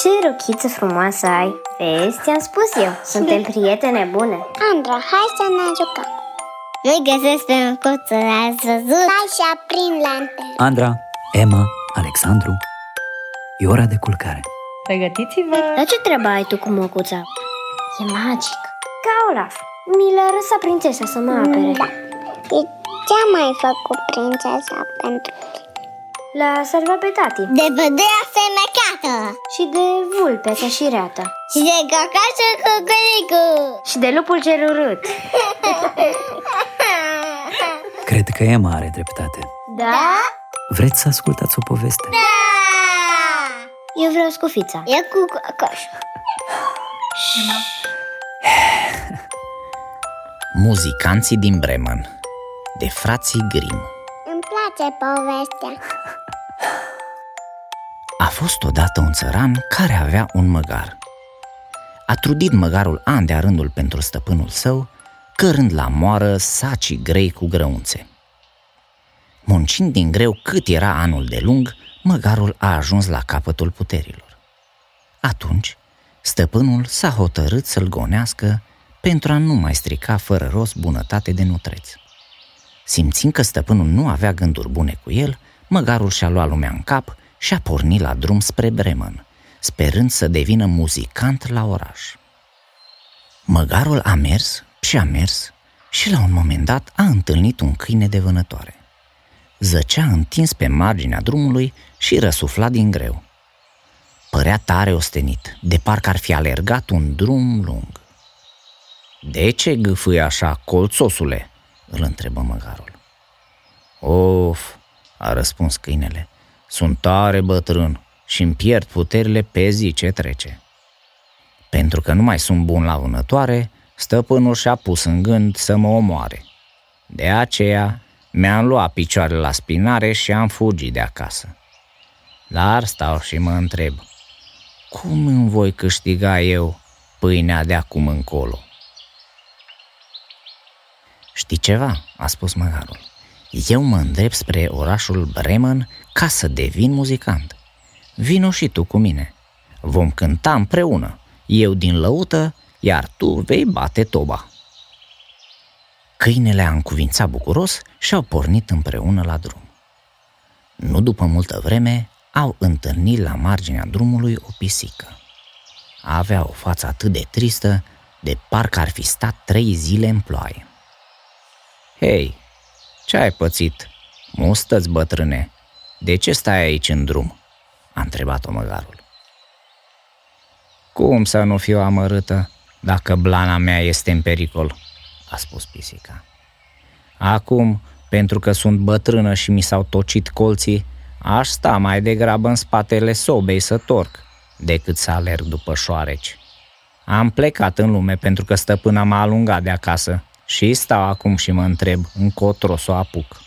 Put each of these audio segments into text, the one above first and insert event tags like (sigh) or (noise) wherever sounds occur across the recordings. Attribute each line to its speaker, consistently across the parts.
Speaker 1: Ce rochiță frumoasă ai! Vezi, ți-am spus eu, suntem prietene bune.
Speaker 2: Andra, hai să ne jucăm.
Speaker 3: Nu-i găsesc pe măcuță, ați văzut?
Speaker 2: Hai și aprind lanterne
Speaker 4: Andra, Emma, Alexandru E ora de culcare.
Speaker 5: Pregătiți-vă!
Speaker 1: Dar ce treabă ai tu cu măcuța? E magic. Ca Olaf Mi l-a lăsat prințesa să mă apere.
Speaker 2: Da. Și ce a mai făcut prințesa pentru
Speaker 1: L-a salvat pe tati.
Speaker 3: De pădurea fermecată
Speaker 1: Și de vulpe ca și reata
Speaker 3: Și de cacașul cu culicu
Speaker 1: Și de lupul cel urât (laughs)
Speaker 4: Cred că Emma are dreptate.
Speaker 1: Da?
Speaker 4: Vreți să ascultați o poveste?
Speaker 3: Da!
Speaker 1: Eu vreau scufița.
Speaker 3: E cu cacașul (laughs)
Speaker 6: Muzicanții din Bremen. De frații Grimm.
Speaker 2: Îmi place povestea (laughs)
Speaker 6: A fost odată un țăran care avea un măgar. A trudit măgarul an de rândul pentru stăpânul său, cărând la moară sacii grei cu grăunțe. Muncind din greu cât era anul de lung, măgarul a ajuns la capătul puterilor. Atunci, stăpânul s-a hotărât să-l gonească pentru a nu mai strica fără rost bunătate de nutreț. Simțind că stăpânul nu avea gânduri bune cu el, măgarul și-a luat lumea în cap și a pornit la drum spre Bremen, sperând să devină muzicant la oraș. Măgarul a mers și a mers și la un moment dat a întâlnit un câine de vânătoare. Zăcea întins pe marginea drumului și răsufla din greu. Părea tare ostenit, de parcă ar fi alergat un drum lung. De ce gâfâi așa, colțosule?" îl întrebă măgarul. Of, a răspuns câinele, sunt tare bătrân și îmi pierd puterile pe zi ce trece. Pentru că nu mai sunt bun la vânătoare, stăpânul și-a pus în gând să mă omoare. De aceea mi-am luat picioarele la spinare și am fugit de acasă. Dar stau și mă întreb, cum îmi voi câștiga eu pâinea de acum încolo? Știi ceva?" a spus măgarul. Eu mă îndrept spre orașul Bremen ca să devin muzicant. Vino și tu cu mine. Vom cânta împreună, eu din lăută, iar tu vei bate toba. Câinele a încuvințat bucuros și au pornit împreună la drum. Nu după multă vreme, au întâlnit la marginea drumului o pisică. Avea o față atât de tristă, de parcă ar fi stat trei zile în ploaie. Hei, ce ai pățit? Mustăți, bătrâne, de ce stai aici în drum? A întrebat-o măgarul. Cum să nu fiu amărâtă dacă blana mea este în pericol? A spus pisica. Acum, pentru că sunt bătrână și mi s-au tocit colții, aș sta mai degrabă în spatele sobei să torc, decât să alerg după șoareci. Am plecat în lume pentru că stăpâna m-a alungat de acasă și stau acum și mă întreb încotro să o apuc.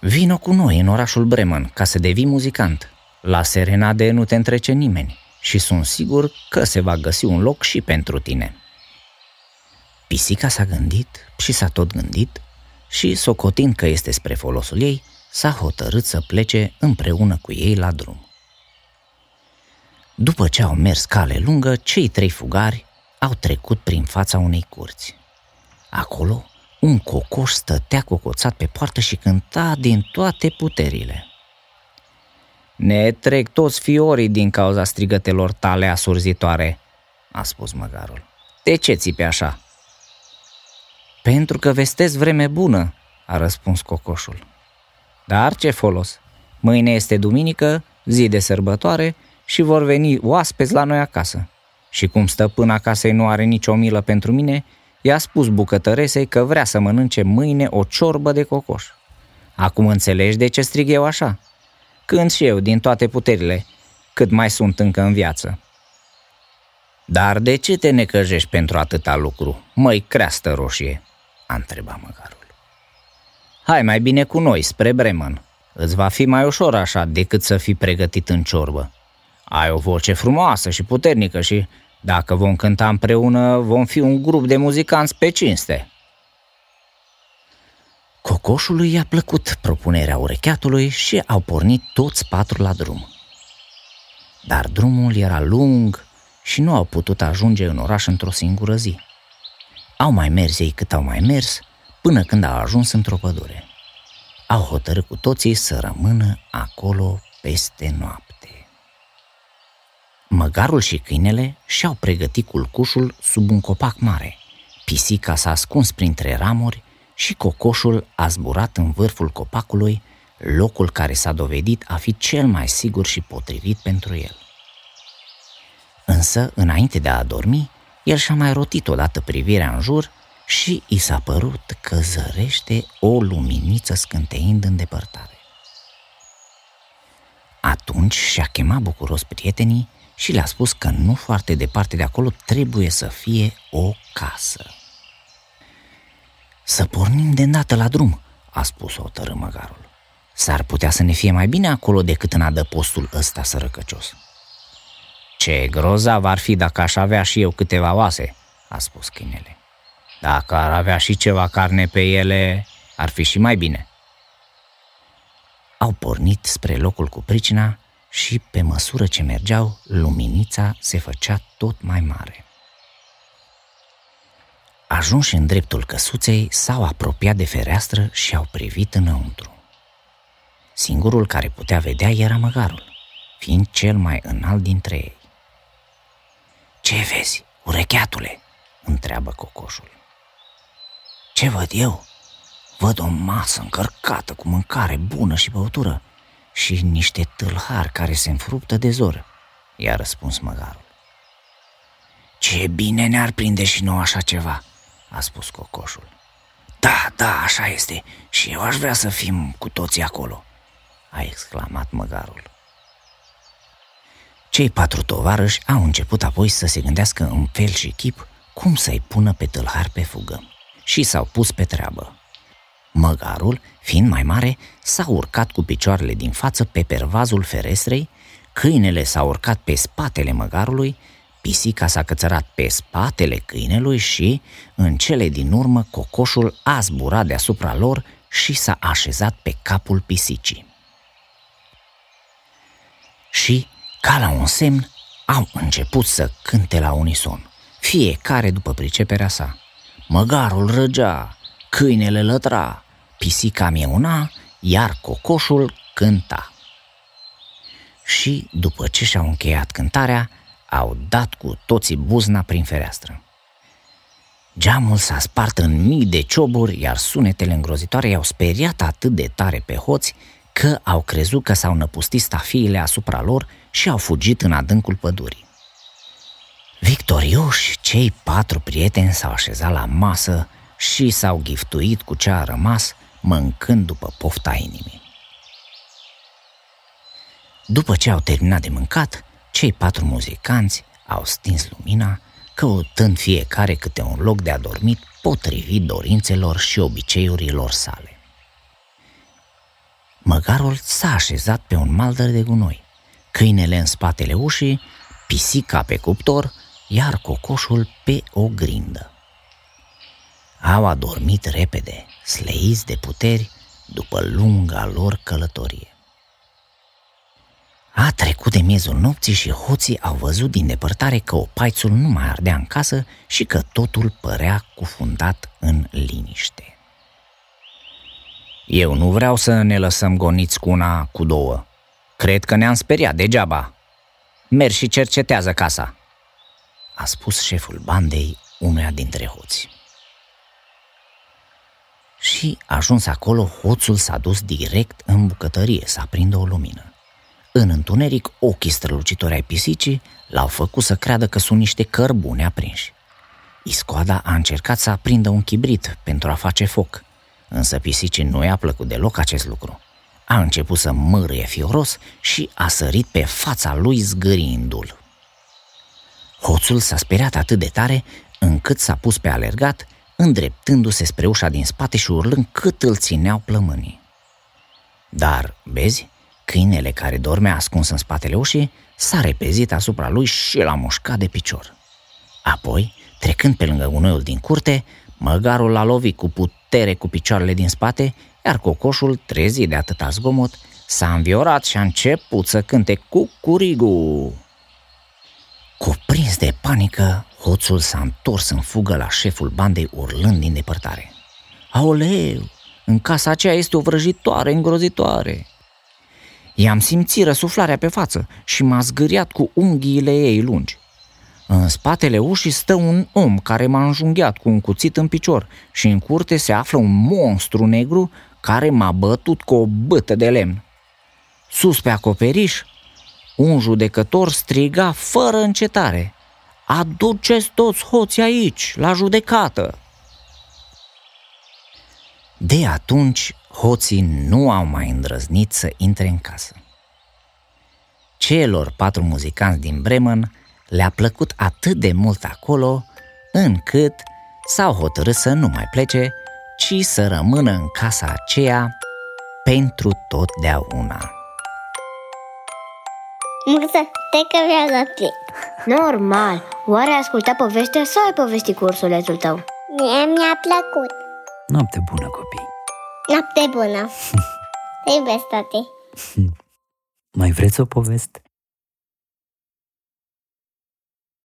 Speaker 6: Vino cu noi în orașul Bremen ca să devii muzicant. La serenade nu te întrece nimeni și sunt sigur că se va găsi un loc și pentru tine. Pisica s-a gândit și s-a tot gândit și, socotind că este spre folosul ei, s-a hotărât să plece împreună cu ei la drum. După ce au mers cale lungă, cei trei fugari au trecut prin fața unei curți. Acolo, un cocoș stătea cocoțat pe poartă și cânta din toate puterile. Ne trec toți fiorii din cauza strigătelor tale asurzitoare, a spus măgarul. De ce țipe așa? Pentru că vestesc vreme bună, a răspuns cocoșul. Dar ce folos? Mâine este duminică, zi de sărbătoare și vor veni oaspeți la noi acasă. Și cum stăpâna casei nu are nicio milă pentru mine, i-a spus bucătăresei că vrea să mănânce mâine o ciorbă de cocoș. Acum înțelegi de ce strig eu așa? Când și eu din toate puterile, cât mai sunt încă în viață. Dar de ce te necăjești pentru atâta lucru, măi creastă roșie? a întrebat măgarul. Hai mai bine cu noi, spre Bremen. Îți va fi mai ușor așa decât să fii pregătit în ciorbă. Ai o voce frumoasă și puternică și, dacă vom cânta împreună, vom fi un grup de muzicanți pe cinste. Cocoșului i-a plăcut propunerea urecheatului și au pornit toți patru la drum. dar drumul era lung și nu au putut ajunge în oraș într-o singură zi. Au mai mers ei cât au mai mers, până când au ajuns într-o pădure. Au hotărât cu toții să rămână acolo peste noapte. Măgarul și câinele și-au pregătit culcușul sub un copac mare. Pisica s-a ascuns printre ramuri și cocoșul a zburat în vârful copacului, locul care s-a dovedit a fi cel mai sigur și potrivit pentru el. Însă, înainte de a dormi, el și-a mai rotit odată privirea în jur și i s-a părut că zărește o luminiță scânteind în depărtare. Atunci și-a chemat bucuros prietenii și le-a spus că nu foarte departe de acolo trebuie să fie o casă. Să pornim de îndată la drum, a spus o tărâmăgarul. S-ar putea să ne fie mai bine acolo decât în adăpostul ăsta sărăcăcios. Ce grozav ar fi dacă aș avea și eu câteva oase, a spus câinele. Dacă ar avea și ceva carne pe ele, ar fi și mai bine. Au pornit spre locul cu pricina și, pe măsură ce mergeau, luminița se făcea tot mai mare. Ajunși în dreptul căsuței, s-au apropiat de fereastră și au privit înăuntru. Singurul care putea vedea era măgarul, fiind cel mai înalt dintre ei. Ce vezi, urecheatule?" întreabă cocoșul. Ce văd eu? Văd o masă încărcată cu mâncare bună și băutură și niște tâlhari care se înfruptă de zor, i-a răspuns măgarul. Ce bine ne-ar prinde și nou așa ceva, a spus cocoșul. Da, da, așa este, și eu aș vrea să fim cu toții acolo, a exclamat măgarul. Cei patru tovarăși au început apoi să se gândească în fel și chip cum să-i pună pe tâlhar pe fugă și s-au pus pe treabă. Măgarul, fiind mai mare, s-a urcat cu picioarele din față pe pervazul ferestrei, câinele s-a urcat pe spatele măgarului, pisica s-a cățărat pe spatele câinelui și, în cele din urmă, cocoșul a zburat deasupra lor și s-a așezat pe capul pisicii. Și, ca la un semn, au început să cânte la unison, fiecare după priceperea sa. Măgarul răgea, câinele lătra, pisica mieuna, iar cocoșul cânta. Și, după ce și-au încheiat cântarea, au dat cu toții buzna prin fereastră. Geamul s-a spart în mii de cioburi, iar sunetele îngrozitoare i-au speriat atât de tare pe hoți că au crezut că s-au năpustit stafiile asupra lor și au fugit în adâncul pădurii. Victorioși, cei patru prieteni s-au așezat la masă și s-au giftuit cu ce a rămas, mâncând după pofta inimii. După ce au terminat de mâncat, cei patru muzicanți au stins lumina, căutând fiecare câte un loc de adormit potrivit dorințelor și obiceiurilor sale. Măgarul s-a așezat pe un maldăr de gunoi, câinele în spatele ușii, pisica pe cuptor iar cocoșul pe o grindă. Au adormit repede, sleiți de puteri, după lunga lor călătorie. A trecut de miezul nopții și hoții au văzut din depărtare că opaițul nu mai ardea în casă și că totul părea cufundat în liniște. Eu nu vreau să ne lăsăm goniți cu una, cu două. Cred că ne-am speriat degeaba. Mergi și cercetează casa, a spus șeful bandei unuia dintre hoți. Și, ajuns acolo, hoțul s-a dus direct în bucătărie să aprindă o lumină. În întuneric, ochii strălucitori ai pisicii l-au făcut să creadă că sunt niște cărbune aprinși. Iscoada a încercat să aprindă un chibrit pentru a face foc, însă pisicii nu i-a plăcut deloc acest lucru. A început să mărâie fioros și a sărit pe fața lui zgârindu-l. Hoțul s-a speriat atât de tare încât s-a pus pe alergat, îndreptându-se spre ușa din spate și urlând cât îl țineau plămânii. Dar, vezi, câinele care dormea ascuns în spatele ușii s-a repezit asupra lui și l-a mușcat de picior. Apoi, trecând pe lângă gunoiul din curte, măgarul l-a lovit cu putere cu picioarele din spate, iar cocoșul, trezit de atâta zgomot, S-a înviorat și a început să cânte cu curigu. Cuprins de panică, hoțul s-a întors în fugă la șeful bandei urlând din depărtare. Aoleu, în casa aceea este o vrăjitoare îngrozitoare. I-am simțit răsuflarea pe față și m-a zgâriat cu unghiile ei lungi. În spatele ușii stă un om care m-a înjunghiat cu un cuțit în picior și în curte se află un monstru negru care m-a bătut cu o bâtă de lemn. Sus pe acoperiș, un judecător striga fără încetare. Aduceți toți hoții aici, la judecată! De atunci, hoții nu au mai îndrăznit să intre în casă. Celor patru muzicanți din Bremen le-a plăcut atât de mult acolo, încât s-au hotărât să nu mai plece, ci să rămână în casa aceea pentru totdeauna.
Speaker 3: Mârță, te că vreau la plin.
Speaker 1: Normal. Oare ai ascultat povestea sau ai povestit cu ursulețul tău?
Speaker 2: Mie mi-a plăcut.
Speaker 4: Noapte bună, copii!
Speaker 3: Noapte bună. (laughs) Te iubesc, tati.
Speaker 4: Mai vreți o poveste?